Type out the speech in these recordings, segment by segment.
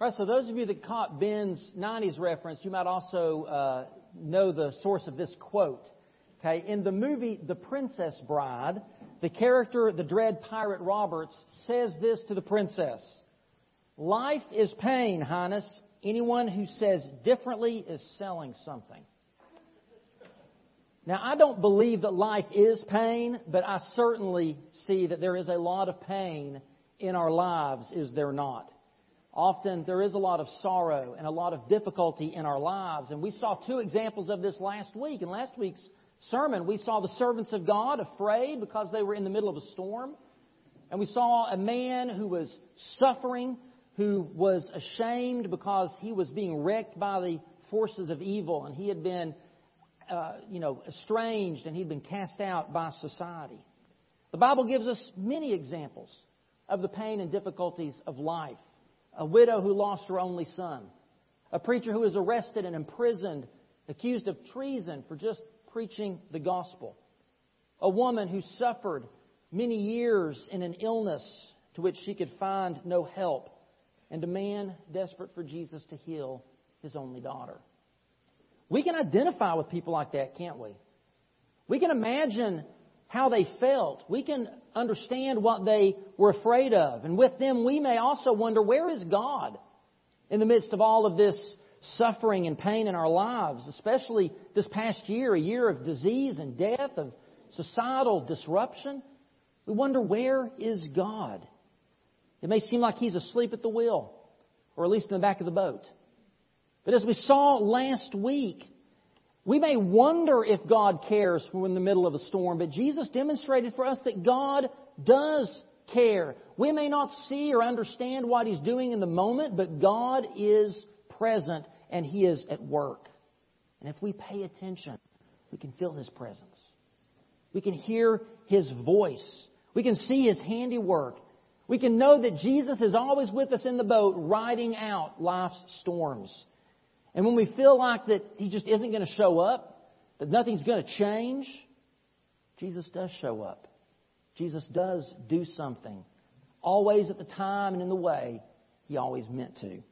All right, so those of you that caught Ben's 90s reference, you might also uh, know the source of this quote. Okay, in the movie The Princess Bride, the character, the dread pirate Roberts, says this to the princess Life is pain, Highness. Anyone who says differently is selling something. Now, I don't believe that life is pain, but I certainly see that there is a lot of pain in our lives, is there not? Often there is a lot of sorrow and a lot of difficulty in our lives. And we saw two examples of this last week. In last week's sermon, we saw the servants of God afraid because they were in the middle of a storm. And we saw a man who was suffering, who was ashamed because he was being wrecked by the forces of evil and he had been, uh, you know, estranged and he'd been cast out by society. The Bible gives us many examples of the pain and difficulties of life a widow who lost her only son, a preacher who was arrested and imprisoned, accused of treason for just preaching the gospel, a woman who suffered many years in an illness to which she could find no help, and a man desperate for Jesus to heal his only daughter. We can identify with people like that, can't we? We can imagine how they felt. We can understand what they were afraid of. And with them, we may also wonder where is God in the midst of all of this suffering and pain in our lives, especially this past year, a year of disease and death, of societal disruption. We wonder where is God? It may seem like He's asleep at the wheel, or at least in the back of the boat. But as we saw last week, we may wonder if God cares when we're in the middle of a storm, but Jesus demonstrated for us that God does care. We may not see or understand what He's doing in the moment, but God is present and He is at work. And if we pay attention, we can feel His presence. We can hear His voice. We can see His handiwork. We can know that Jesus is always with us in the boat, riding out life's storms. And when we feel like that He just isn't going to show up, that nothing's going to change, Jesus does show up. Jesus does do something. Always at the time and in the way He always meant to.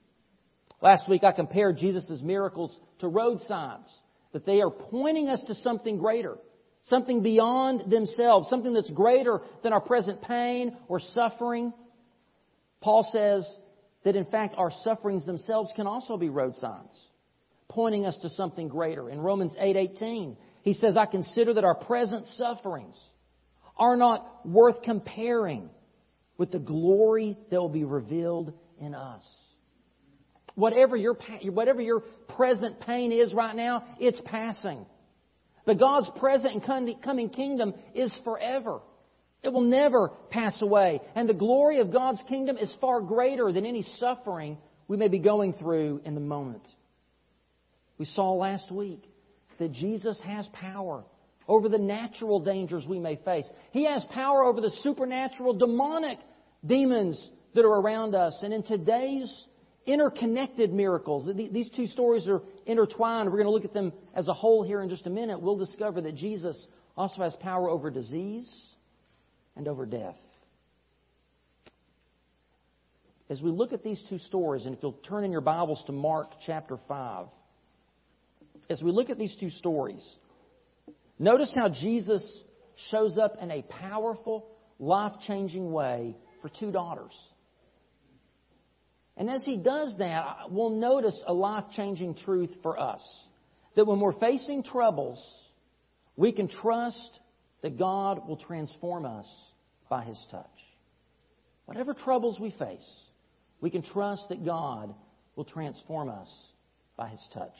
Last week I compared Jesus' miracles to road signs, that they are pointing us to something greater, something beyond themselves, something that's greater than our present pain or suffering. Paul says that in fact our sufferings themselves can also be road signs pointing us to something greater. In Romans 8:18, he says, "I consider that our present sufferings are not worth comparing with the glory that will be revealed in us." Whatever your whatever your present pain is right now, it's passing. But God's present and coming kingdom is forever. It will never pass away. And the glory of God's kingdom is far greater than any suffering we may be going through in the moment. We saw last week that Jesus has power over the natural dangers we may face. He has power over the supernatural, demonic demons that are around us. And in today's interconnected miracles, these two stories are intertwined. We're going to look at them as a whole here in just a minute. We'll discover that Jesus also has power over disease and over death. As we look at these two stories, and if you'll turn in your Bibles to Mark chapter 5, as we look at these two stories, notice how Jesus shows up in a powerful, life changing way for two daughters. And as he does that, we'll notice a life changing truth for us that when we're facing troubles, we can trust that God will transform us by his touch. Whatever troubles we face, we can trust that God will transform us by his touch.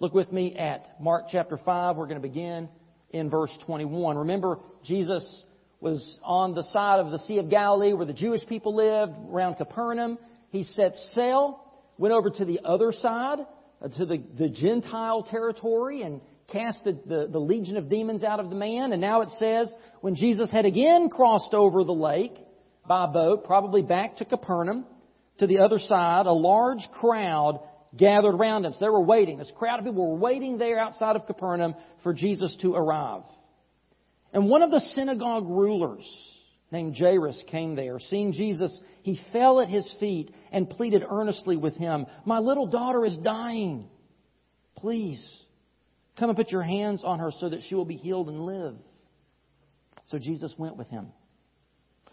Look with me at Mark chapter 5. We're going to begin in verse 21. Remember, Jesus was on the side of the Sea of Galilee where the Jewish people lived, around Capernaum. He set sail, went over to the other side, uh, to the, the Gentile territory, and cast the, the, the legion of demons out of the man. And now it says, when Jesus had again crossed over the lake by boat, probably back to Capernaum, to the other side, a large crowd gathered around him. So they were waiting. This crowd of people were waiting there outside of Capernaum for Jesus to arrive. And one of the synagogue rulers, named Jairus came there. Seeing Jesus, he fell at his feet and pleaded earnestly with him, My little daughter is dying. Please, come and put your hands on her so that she will be healed and live. So Jesus went with him.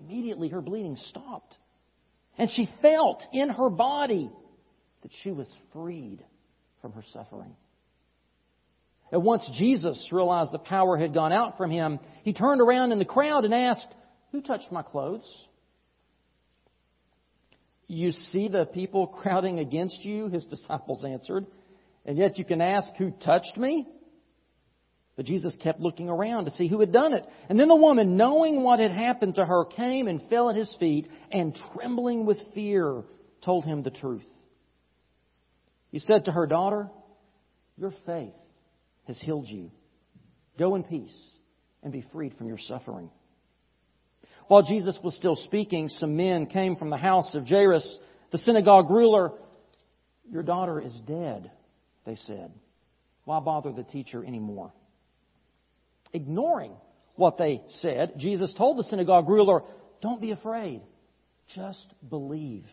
Immediately her bleeding stopped. And she felt in her body that she was freed from her suffering. And once Jesus realized the power had gone out from him, he turned around in the crowd and asked, Who touched my clothes? You see the people crowding against you, his disciples answered, and yet you can ask, Who touched me? But Jesus kept looking around to see who had done it. And then the woman, knowing what had happened to her, came and fell at his feet and, trembling with fear, told him the truth. He said to her, Daughter, your faith has healed you. Go in peace and be freed from your suffering. While Jesus was still speaking, some men came from the house of Jairus, the synagogue ruler. Your daughter is dead, they said. Why bother the teacher anymore? Ignoring what they said, Jesus told the synagogue ruler, Don't be afraid, just believe.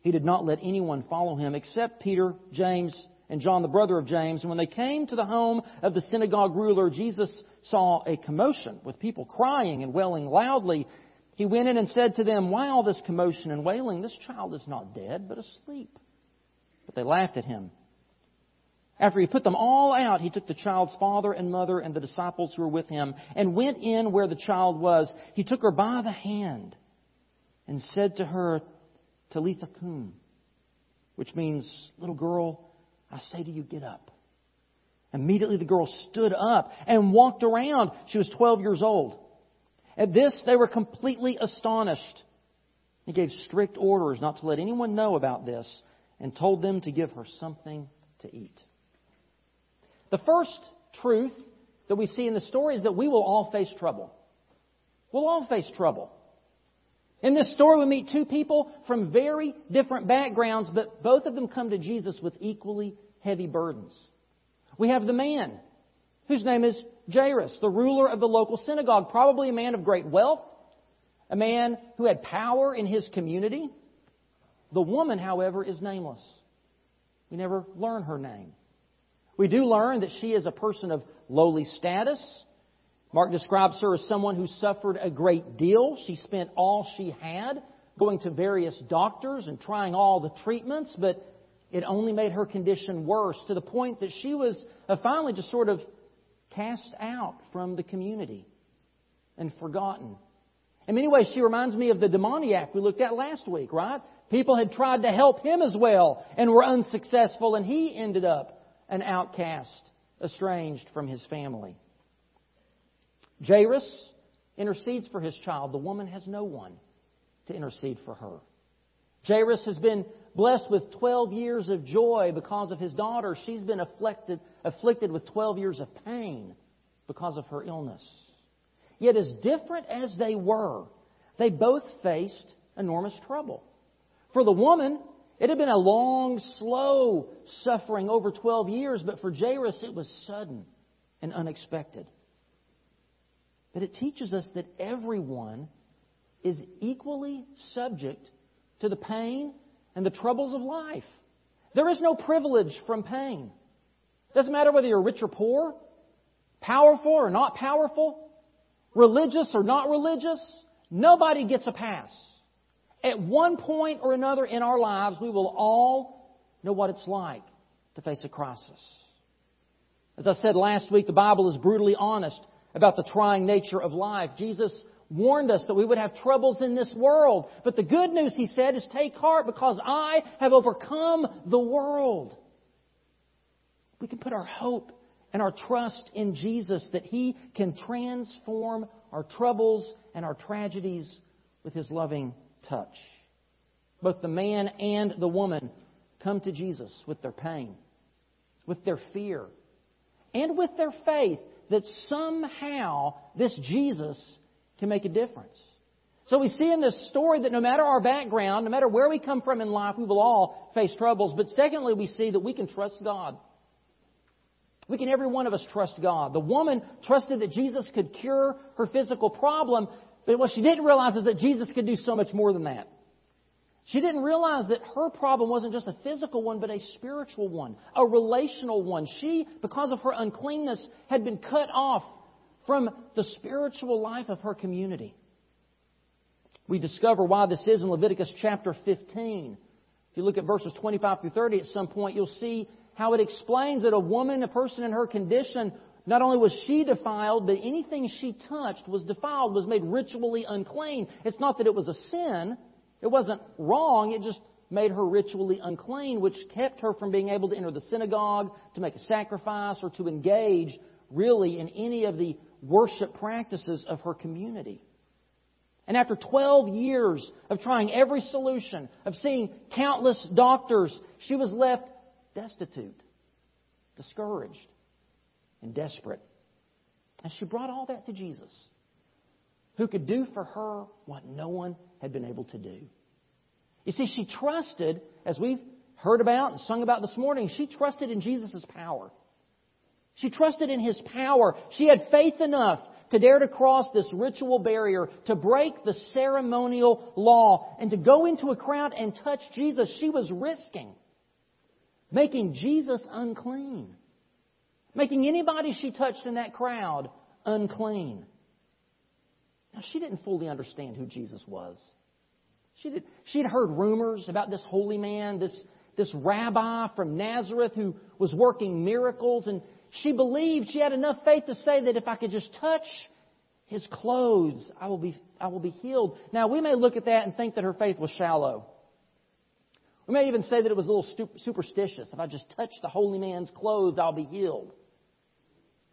He did not let anyone follow him except Peter, James, and John, the brother of James. And when they came to the home of the synagogue ruler, Jesus saw a commotion with people crying and wailing loudly. He went in and said to them, Why all this commotion and wailing? This child is not dead, but asleep. But they laughed at him. After he put them all out, he took the child's father and mother and the disciples who were with him and went in where the child was. He took her by the hand and said to her, Talitha cum, which means, little girl, I say to you, get up. Immediately the girl stood up and walked around. She was 12 years old. At this, they were completely astonished. He gave strict orders not to let anyone know about this and told them to give her something to eat. The first truth that we see in the story is that we will all face trouble. We'll all face trouble. In this story, we meet two people from very different backgrounds, but both of them come to Jesus with equally heavy burdens. We have the man, whose name is Jairus, the ruler of the local synagogue, probably a man of great wealth, a man who had power in his community. The woman, however, is nameless. We never learn her name. We do learn that she is a person of lowly status, Mark describes her as someone who suffered a great deal. She spent all she had going to various doctors and trying all the treatments, but it only made her condition worse to the point that she was uh, finally just sort of cast out from the community and forgotten. In many ways, she reminds me of the demoniac we looked at last week, right? People had tried to help him as well and were unsuccessful, and he ended up an outcast, estranged from his family. Jairus intercedes for his child. The woman has no one to intercede for her. Jairus has been blessed with 12 years of joy because of his daughter. She's been afflicted, afflicted with 12 years of pain because of her illness. Yet, as different as they were, they both faced enormous trouble. For the woman, it had been a long, slow suffering over 12 years, but for Jairus, it was sudden and unexpected. But it teaches us that everyone is equally subject to the pain and the troubles of life. There is no privilege from pain. Doesn't matter whether you're rich or poor, powerful or not powerful, religious or not religious, nobody gets a pass. At one point or another in our lives, we will all know what it's like to face a crisis. As I said last week, the Bible is brutally honest about the trying nature of life. Jesus warned us that we would have troubles in this world. But the good news, he said, is take heart because I have overcome the world. We can put our hope and our trust in Jesus that he can transform our troubles and our tragedies with his loving touch. Both the man and the woman come to Jesus with their pain, with their fear, and with their faith that somehow this Jesus can make a difference. So we see in this story that no matter our background, no matter where we come from in life, we will all face troubles. But secondly, we see that we can trust God. We can, every one of us, trust God. The woman trusted that Jesus could cure her physical problem, but what she didn't realize is that Jesus could do so much more than that. She didn't realize that her problem wasn't just a physical one, but a spiritual one, a relational one. She, because of her uncleanness, had been cut off from the spiritual life of her community. We discover why this is in Leviticus chapter 15. If you look at verses 25 through 30 at some point, you'll see how it explains that a woman, a person in her condition, not only was she defiled, but anything she touched was defiled, was made ritually unclean. It's not that it was a sin, it wasn't wrong, it just made her ritually unclean, which kept her from being able to enter the synagogue, to make a sacrifice, or to engage really in any of the worship practices of her community. And after 12 years of trying every solution, of seeing countless doctors, she was left destitute, discouraged, and desperate. And she brought all that to Jesus who could do for her what no one had been able to do. You see, she trusted, as we've heard about and sung about this morning, she trusted in Jesus' power. She trusted in His power. She had faith enough to dare to cross this ritual barrier, to break the ceremonial law, and to go into a crowd and touch Jesus. She was risking making Jesus unclean, making anybody she touched in that crowd unclean. Now, she didn't fully understand who Jesus was. She did, she'd heard rumors about this holy man, this, this rabbi from Nazareth who was working miracles, and she believed she had enough faith to say that if I could just touch his clothes, I will be, I will be healed. Now, we may look at that and think that her faith was shallow. We may even say that it was a little superstitious. If I just touch the holy man's clothes, I'll be healed.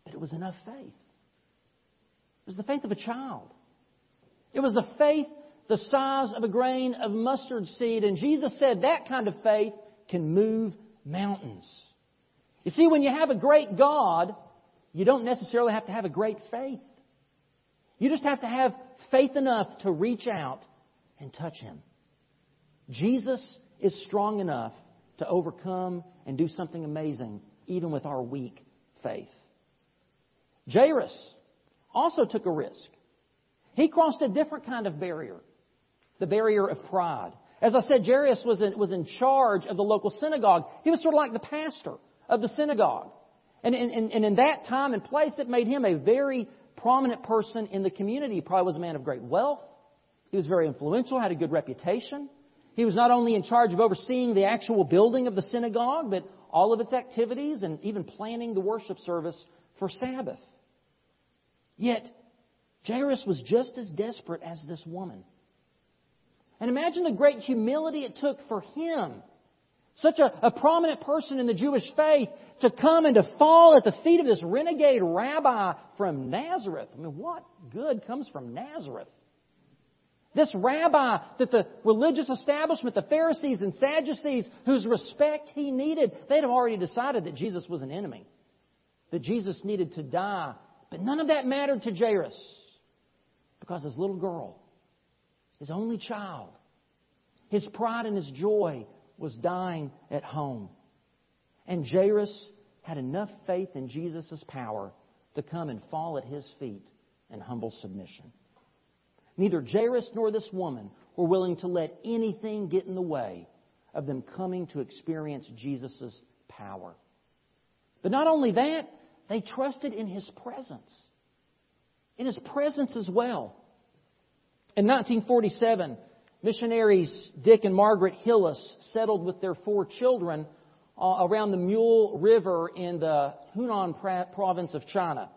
But it was enough faith. It was the faith of a child. It was the faith the size of a grain of mustard seed. And Jesus said that kind of faith can move mountains. You see, when you have a great God, you don't necessarily have to have a great faith. You just have to have faith enough to reach out and touch Him. Jesus is strong enough to overcome and do something amazing, even with our weak faith. Jairus also took a risk. He crossed a different kind of barrier, the barrier of pride. As I said, Jairus was in, was in charge of the local synagogue. He was sort of like the pastor of the synagogue. And, and, and in that time and place, it made him a very prominent person in the community. He probably was a man of great wealth. He was very influential, had a good reputation. He was not only in charge of overseeing the actual building of the synagogue, but all of its activities and even planning the worship service for Sabbath. Yet, Jairus was just as desperate as this woman. And imagine the great humility it took for him, such a, a, prominent person in the Jewish faith, to come and to fall at the feet of this renegade rabbi from Nazareth. I mean, what good comes from Nazareth? This rabbi that the religious establishment, the Pharisees and Sadducees, whose respect he needed, they'd have already decided that Jesus was an enemy, that Jesus needed to die. But none of that mattered to Jairus because his little girl, his only child, his pride and his joy was dying at home. And Jairus had enough faith in Jesus' power to come and fall at his feet in humble submission. Neither Jairus nor this woman were willing to let anything get in the way of them coming to experience Jesus' power. But not only that, they trusted in his presence in his presence as well. In 1947, missionaries Dick and Margaret Hillis settled with their four children uh, around the Mule River in the Hunan province of China.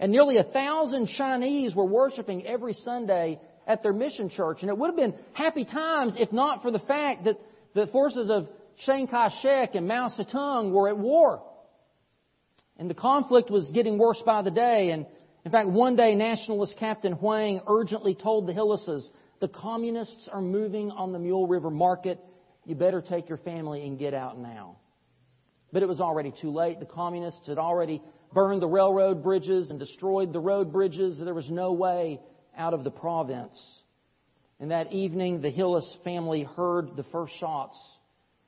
And nearly a thousand Chinese were worshiping every Sunday at their mission church. And it would have been happy times if not for the fact that the forces of Chiang Kai-shek and Mao Zedong were at war. And the conflict was getting worse by the day. And in fact, one day, nationalist Captain Huang urgently told the Hillises The communists are moving on the Mule River Market. You better take your family and get out now. But it was already too late. The communists had already burned the railroad bridges and destroyed the road bridges. There was no way out of the province. And that evening, the Hillis family heard the first shots,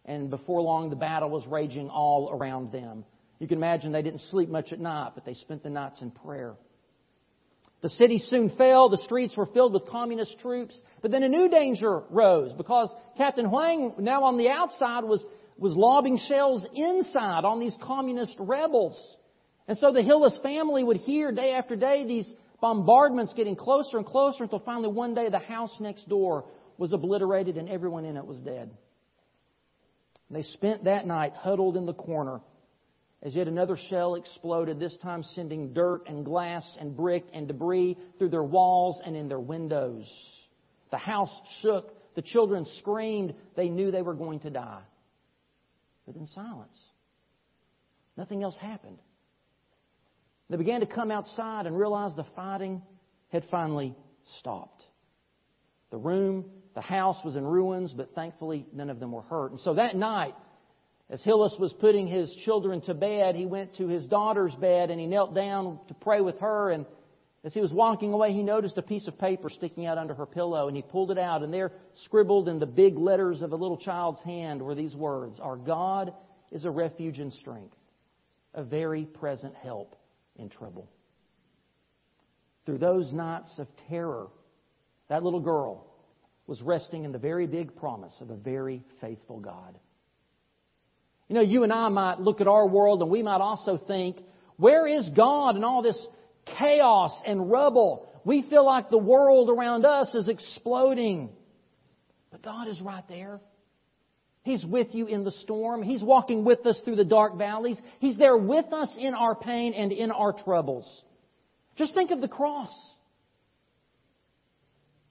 and before long, the battle was raging all around them. You can imagine they didn't sleep much at night, but they spent the nights in prayer. The city soon fell. The streets were filled with communist troops. But then a new danger rose because Captain Huang, now on the outside, was, was lobbing shells inside on these communist rebels. And so the Hillis family would hear day after day these bombardments getting closer and closer until finally one day the house next door was obliterated and everyone in it was dead. They spent that night huddled in the corner as yet another shell exploded, this time sending dirt and glass and brick and debris through their walls and in their windows. The house shook. The children screamed. They knew they were going to die. But in silence. Nothing else happened. They began to come outside and realize the fighting had finally stopped. The room, the house was in ruins, but thankfully none of them were hurt. And so that night, as Hillis was putting his children to bed, he went to his daughter's bed and he knelt down to pray with her. And as he was walking away, he noticed a piece of paper sticking out under her pillow and he pulled it out. And there, scribbled in the big letters of a little child's hand, were these words Our God is a refuge and strength, a very present help in trouble. Through those nights of terror, that little girl was resting in the very big promise of a very faithful God. You know, you and I might look at our world and we might also think, where is God in all this chaos and rubble? We feel like the world around us is exploding. But God is right there. He's with you in the storm. He's walking with us through the dark valleys. He's there with us in our pain and in our troubles. Just think of the cross.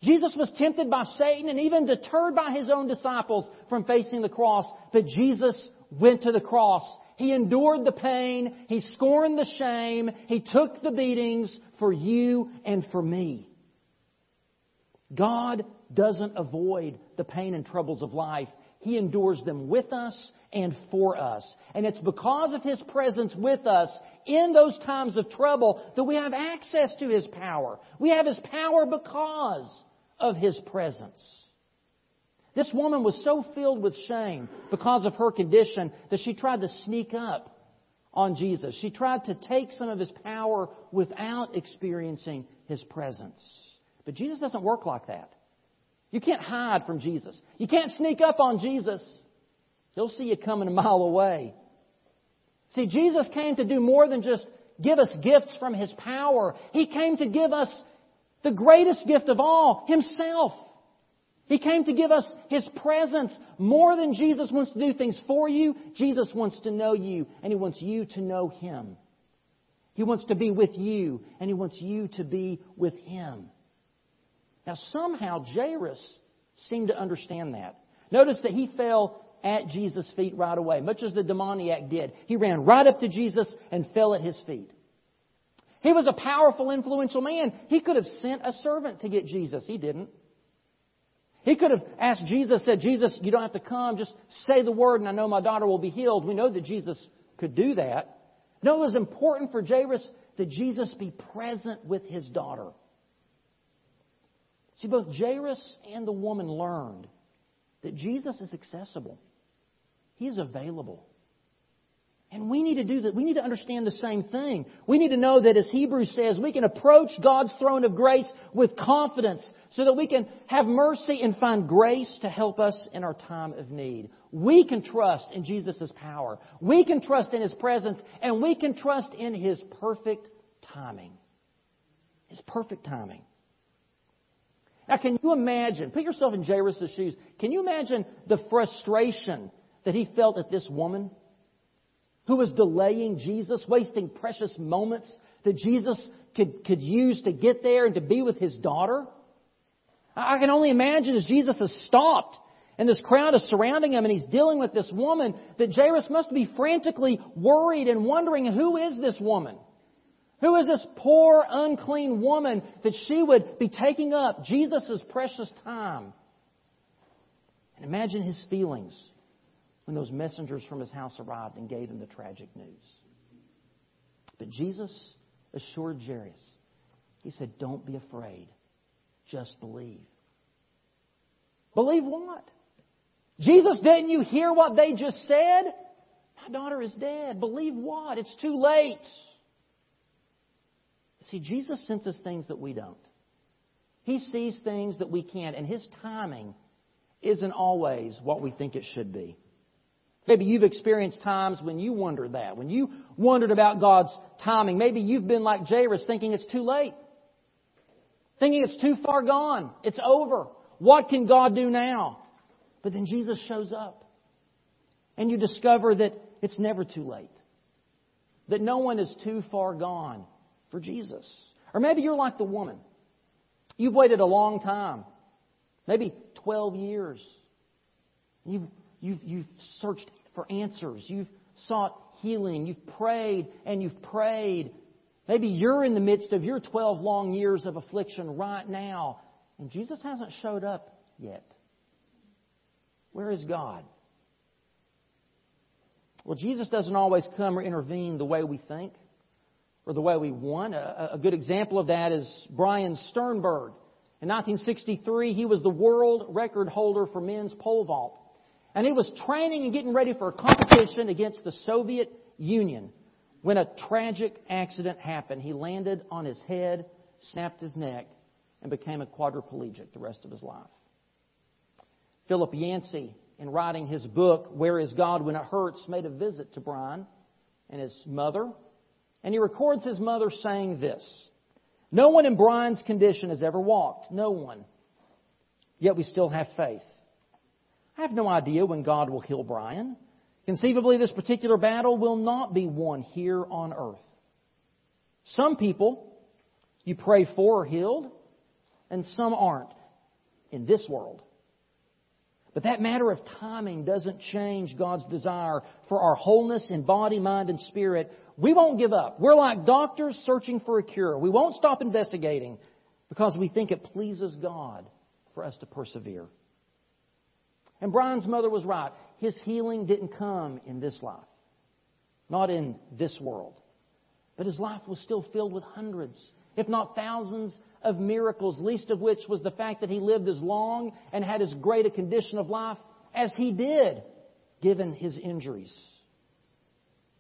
Jesus was tempted by Satan and even deterred by his own disciples from facing the cross, but Jesus went to the cross. He endured the pain. He scorned the shame. He took the beatings for you and for me. God doesn't avoid the pain and troubles of life. He endures them with us and for us. And it's because of His presence with us in those times of trouble that we have access to His power. We have His power because of His presence. This woman was so filled with shame because of her condition that she tried to sneak up on Jesus. She tried to take some of his power without experiencing his presence. But Jesus doesn't work like that. You can't hide from Jesus. You can't sneak up on Jesus. He'll see you coming a mile away. See, Jesus came to do more than just give us gifts from His power. He came to give us the greatest gift of all, Himself. He came to give us His presence. More than Jesus wants to do things for you, Jesus wants to know you, and He wants you to know Him. He wants to be with you, and He wants you to be with Him. Now, somehow, Jairus seemed to understand that. Notice that he fell at Jesus' feet right away, much as the demoniac did. He ran right up to Jesus and fell at his feet. He was a powerful, influential man. He could have sent a servant to get Jesus. He didn't. He could have asked Jesus, said, Jesus, you don't have to come, just say the word and I know my daughter will be healed. We know that Jesus could do that. No, it was important for Jairus that Jesus be present with his daughter. See, both Jairus and the woman learned that Jesus is accessible. He is available. And we need to do that. We need to understand the same thing. We need to know that, as Hebrews says, we can approach God's throne of grace with confidence so that we can have mercy and find grace to help us in our time of need. We can trust in Jesus' power. We can trust in His presence. And we can trust in His perfect timing. His perfect timing. Now, can you imagine, put yourself in Jairus' shoes, can you imagine the frustration that he felt at this woman? Who was delaying Jesus, wasting precious moments that Jesus could, could use to get there and to be with his daughter. I can only imagine as Jesus has stopped and this crowd is surrounding him and he's dealing with this woman that Jairus must be frantically worried and wondering who is this woman? Who is this poor, unclean woman that she would be taking up Jesus' precious time? And imagine his feelings when those messengers from his house arrived and gave him the tragic news. But Jesus assured Jairus, he said, Don't be afraid, just believe. Believe what? Jesus, didn't you hear what they just said? My daughter is dead. Believe what? It's too late. See, Jesus senses things that we don't. He sees things that we can't, and His timing isn't always what we think it should be. Maybe you've experienced times when you wondered that, when you wondered about God's timing. Maybe you've been like Jairus, thinking it's too late, thinking it's too far gone, it's over. What can God do now? But then Jesus shows up, and you discover that it's never too late, that no one is too far gone for Jesus. Or maybe you're like the woman. You've waited a long time, maybe 12 years. You've, you've, you've searched for answers. You've sought healing. You've prayed and you've prayed. Maybe you're in the midst of your 12 long years of affliction right now, and Jesus hasn't showed up yet. Where is God? Well, Jesus doesn't always come or intervene the way we think or the way we want. A, a good example of that is Brian Sternberg. In 1963, he was the world record holder for men's pole vault. And he was training and getting ready for a competition against the Soviet Union when a tragic accident happened. He landed on his head, snapped his neck, and became a quadriplegic the rest of his life. Philip Yancey, in writing his book, Where is God When It Hurts, made a visit to Brian and his mother and he records his mother saying this No one in Brian's condition has ever walked. No one. Yet we still have faith. I have no idea when God will heal Brian. Conceivably, this particular battle will not be won here on earth. Some people you pray for are healed, and some aren't in this world. But that matter of timing doesn't change God's desire for our wholeness in body, mind, and spirit. We won't give up. We're like doctors searching for a cure. We won't stop investigating because we think it pleases God for us to persevere. And Brian's mother was right. His healing didn't come in this life, not in this world. But his life was still filled with hundreds, if not thousands, of miracles, least of which was the fact that he lived as long and had as great a condition of life as he did, given his injuries.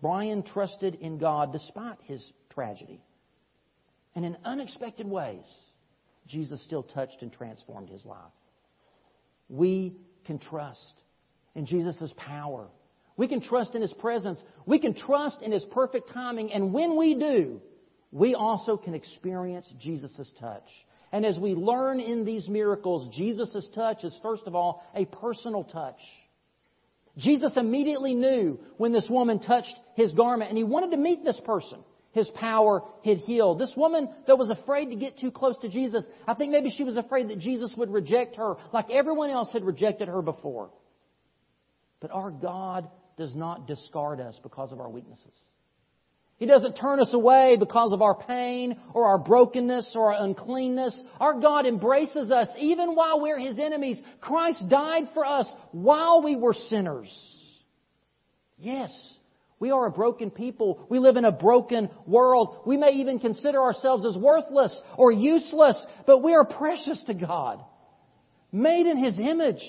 Brian trusted in God despite his tragedy. And in unexpected ways, Jesus still touched and transformed his life. We can trust in Jesus' power. We can trust in his presence. We can trust in his perfect timing. And when we do, we also can experience Jesus' touch. And as we learn in these miracles, Jesus' touch is, first of all, a personal touch. Jesus immediately knew when this woman touched his garment, and he wanted to meet this person. His power had healed. This woman that was afraid to get too close to Jesus, I think maybe she was afraid that Jesus would reject her like everyone else had rejected her before. But our God does not discard us because of our weaknesses. He doesn't turn us away because of our pain or our brokenness or our uncleanness. Our God embraces us even while we're His enemies. Christ died for us while we were sinners. Yes, we are a broken people. We live in a broken world. We may even consider ourselves as worthless or useless, but we are precious to God. Made in His image.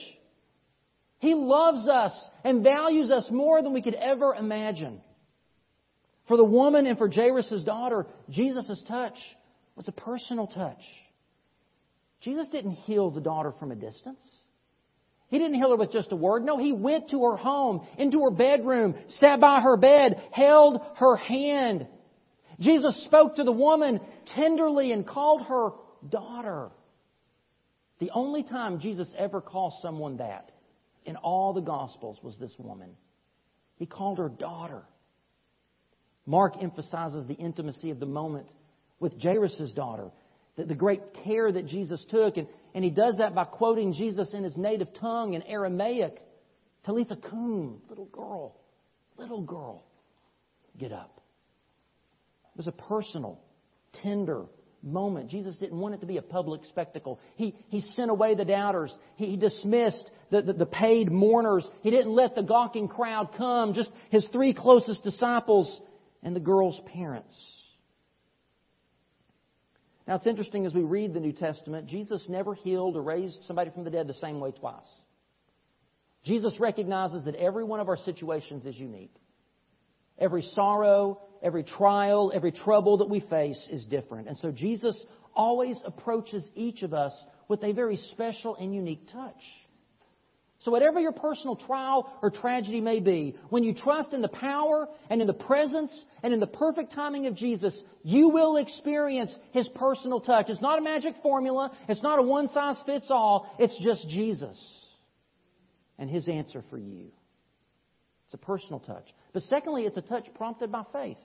He loves us and values us more than we could ever imagine. For the woman and for Jairus' daughter, Jesus' touch was a personal touch. Jesus didn't heal the daughter from a distance. He didn't heal her with just a word. No, he went to her home, into her bedroom, sat by her bed, held her hand. Jesus spoke to the woman tenderly and called her daughter. The only time Jesus ever called someone that in all the Gospels was this woman. He called her daughter. Mark emphasizes the intimacy of the moment with Jairus' daughter, the, the great care that Jesus took. And, and he does that by quoting Jesus in his native tongue in Aramaic Talitha kum, little girl, little girl, get up. It was a personal, tender moment. Jesus didn't want it to be a public spectacle. He, he sent away the doubters. He, he dismissed the, the, the paid mourners. He didn't let the gawking crowd come, just his three closest disciples and the girl's parents. Now it's interesting as we read the New Testament, Jesus never healed or raised somebody from the dead the same way twice. Jesus recognizes that every one of our situations is unique. Every sorrow, every trial, every trouble that we face is different. And so Jesus always approaches each of us with a very special and unique touch. So, whatever your personal trial or tragedy may be, when you trust in the power and in the presence and in the perfect timing of Jesus, you will experience His personal touch. It's not a magic formula, it's not a one size fits all, it's just Jesus and His answer for you. It's a personal touch. But secondly, it's a touch prompted by faith.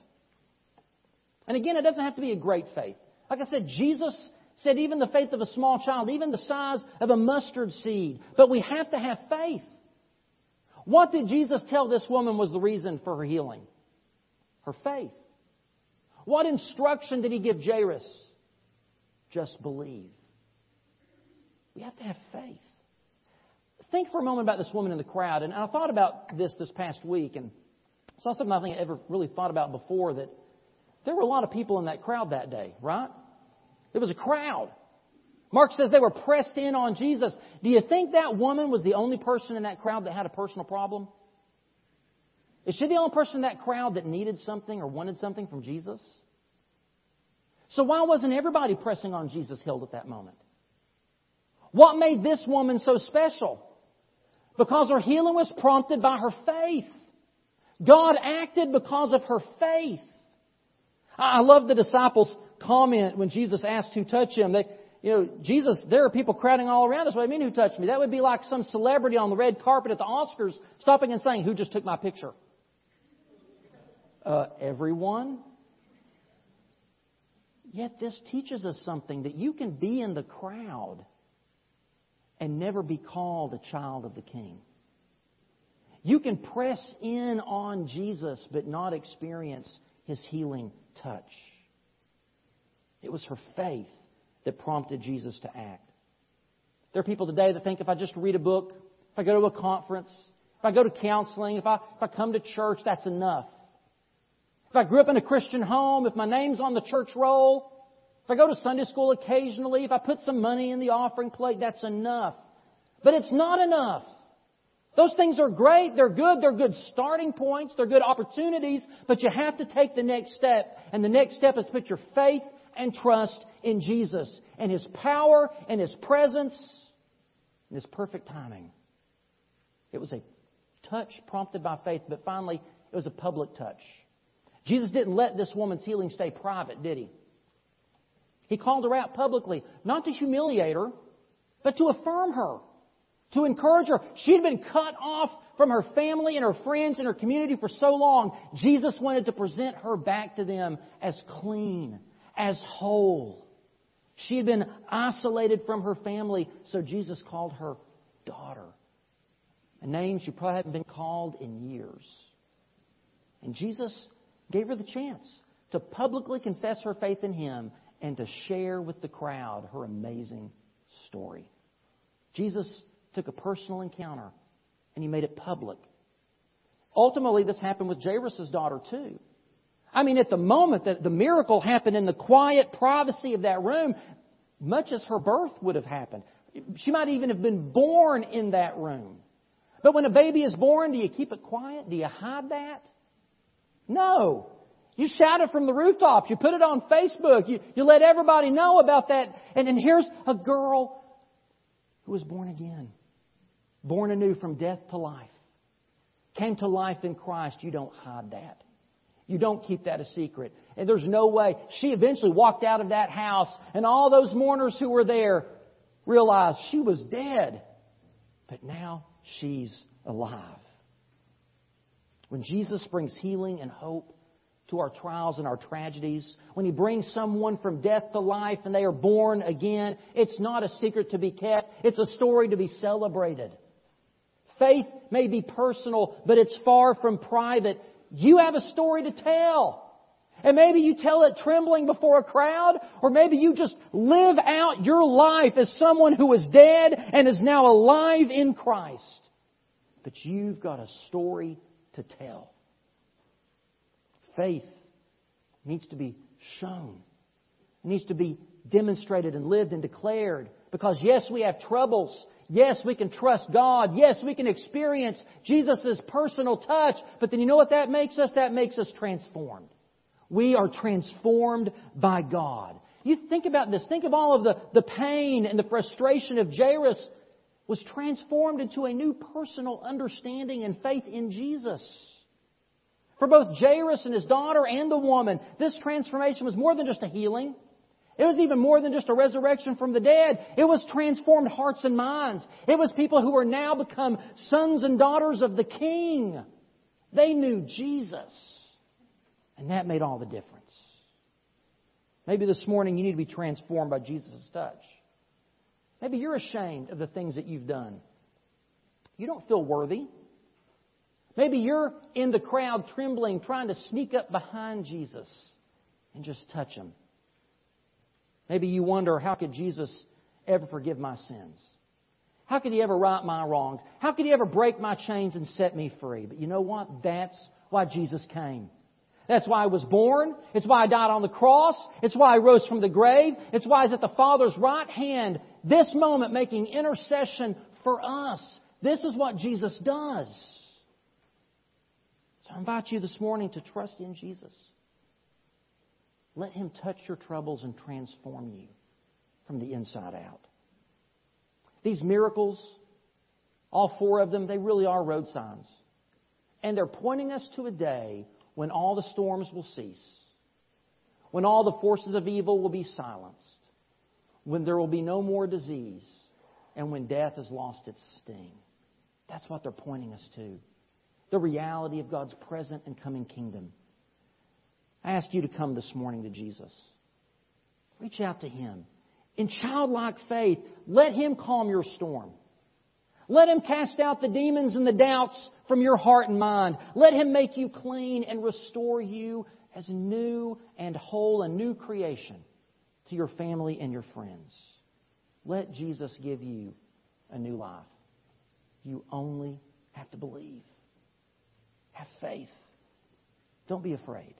And again, it doesn't have to be a great faith. Like I said, Jesus said even the faith of a small child, even the size of a mustard seed. But we have to have faith. What did Jesus tell this woman was the reason for her healing? Her faith. What instruction did he give Jairus? Just believe. We have to have faith. Think for a moment about this woman in the crowd. And I thought about this this past week and saw something I think I ever really thought about before that there were a lot of people in that crowd that day, right? It was a crowd. Mark says they were pressed in on Jesus. Do you think that woman was the only person in that crowd that had a personal problem? Is she the only person in that crowd that needed something or wanted something from Jesus? So why wasn't everybody pressing on Jesus healed at that moment? What made this woman so special? Because her healing was prompted by her faith. God acted because of her faith. I love the disciples' comment when Jesus asked who touched him. They, you know, Jesus, there are people crowding all around us. What do mean who touched me? That would be like some celebrity on the red carpet at the Oscars stopping and saying, who just took my picture? Uh, everyone. Yet this teaches us something that you can be in the crowd and never be called a child of the King. You can press in on Jesus but not experience his healing touch. It was her faith that prompted Jesus to act. There are people today that think if I just read a book, if I go to a conference, if I go to counseling, if I, if I come to church, that's enough. If I grew up in a Christian home, if my name's on the church roll, if I go to Sunday school occasionally, if I put some money in the offering plate, that's enough. But it's not enough. Those things are great, they're good, they're good starting points, they're good opportunities, but you have to take the next step. And the next step is to put your faith and trust in Jesus and His power and His presence and His perfect timing. It was a touch prompted by faith, but finally, it was a public touch. Jesus didn't let this woman's healing stay private, did He? He called her out publicly, not to humiliate her, but to affirm her to encourage her. She had been cut off from her family and her friends and her community for so long. Jesus wanted to present her back to them as clean, as whole. She had been isolated from her family, so Jesus called her daughter. A name she probably hadn't been called in years. And Jesus gave her the chance to publicly confess her faith in Him and to share with the crowd her amazing story. Jesus took a personal encounter and he made it public. Ultimately, this happened with Jairus' daughter too. I mean, at the moment that the miracle happened in the quiet privacy of that room, much as her birth would have happened. She might even have been born in that room. But when a baby is born, do you keep it quiet? Do you hide that? No. You shout it from the rooftops. You put it on Facebook. You, you let everybody know about that. And, and here's a girl who was born again born anew from death to life, came to life in Christ, you don't hide that. You don't keep that a secret. And there's no way. She eventually walked out of that house, and all those mourners who were there realized she was dead. But now she's alive. When Jesus brings healing and hope to our trials and our tragedies, when He brings someone from death to life and they are born again, it's not a secret to be kept. It's a story to be celebrated. Faith may be personal, but it's far from private. You have a story to tell. And maybe you tell it trembling before a crowd, or maybe you just live out your life as someone who is dead and is now alive in Christ. But you've got a story to tell. Faith needs to be shown. It needs to be demonstrated and lived and declared. Because yes, we have troubles. Yes, we can trust God. Yes, we can experience Jesus' personal touch. But then you know what that makes us? That makes us transformed. We are transformed by God. You think about this. Think of all of the, the pain and the frustration of Jairus was transformed into a new personal understanding and faith in Jesus. For both Jairus and his daughter and the woman, this transformation was more than just a healing. It was even more than just a resurrection from the dead. It was transformed hearts and minds. It was people who are now become sons and daughters of the King. They knew Jesus. And that made all the difference. Maybe this morning you need to be transformed by Jesus' touch. Maybe you're ashamed of the things that you've done. You don't feel worthy. Maybe you're in the crowd trembling, trying to sneak up behind Jesus and just touch him. Maybe you wonder, how could Jesus ever forgive my sins? How could he ever right my wrongs? How could he ever break my chains and set me free? But you know what? That's why Jesus came. That's why I was born. It's why I died on the cross. It's why I rose from the grave. It's why He's at the Father's right hand this moment making intercession for us. This is what Jesus does. So I invite you this morning to trust in Jesus. Let Him touch your troubles and transform you from the inside out. These miracles, all four of them, they really are road signs. And they're pointing us to a day when all the storms will cease, when all the forces of evil will be silenced, when there will be no more disease, and when death has lost its sting. That's what they're pointing us to. The reality of God's present and coming kingdom. I ask you to come this morning to Jesus. Reach out to Him. In childlike faith, let Him calm your storm. Let Him cast out the demons and the doubts from your heart and mind. Let Him make you clean and restore you as new and whole, a new creation to your family and your friends. Let Jesus give you a new life. You only have to believe. Have faith. Don't be afraid.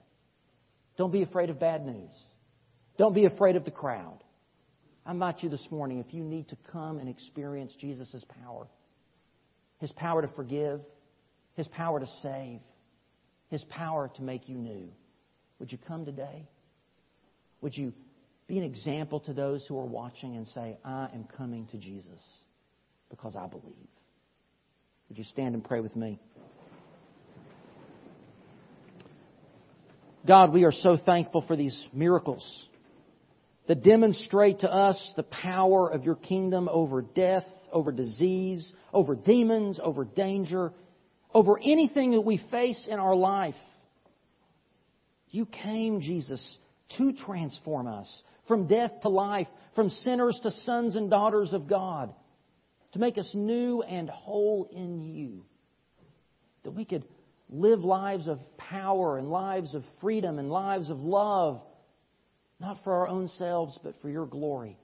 Don't be afraid of bad news. Don't be afraid of the crowd. I invite you this morning, if you need to come and experience Jesus' power, His power to forgive, His power to save, His power to make you new, would you come today? Would you be an example to those who are watching and say, I am coming to Jesus because I believe? Would you stand and pray with me? God, we are so thankful for these miracles that demonstrate to us the power of your kingdom over death, over disease, over demons, over danger, over anything that we face in our life. You came, Jesus, to transform us from death to life, from sinners to sons and daughters of God, to make us new and whole in you. That we could live lives of power and lives of freedom and lives of love, not for our own selves, but for your glory,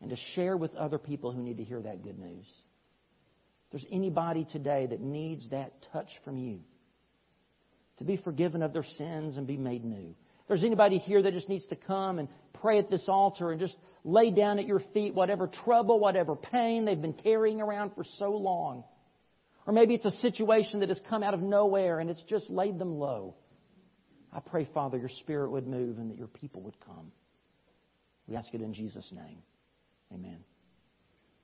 and to share with other people who need to hear that good news. If there's anybody today that needs that touch from you, to be forgiven of their sins and be made new. If there's anybody here that just needs to come and pray at this altar and just lay down at your feet whatever trouble, whatever pain they've been carrying around for so long. Or maybe it's a situation that has come out of nowhere and it's just laid them low. I pray, Father, your Spirit would move and that your people would come. We ask it in Jesus' name. Amen.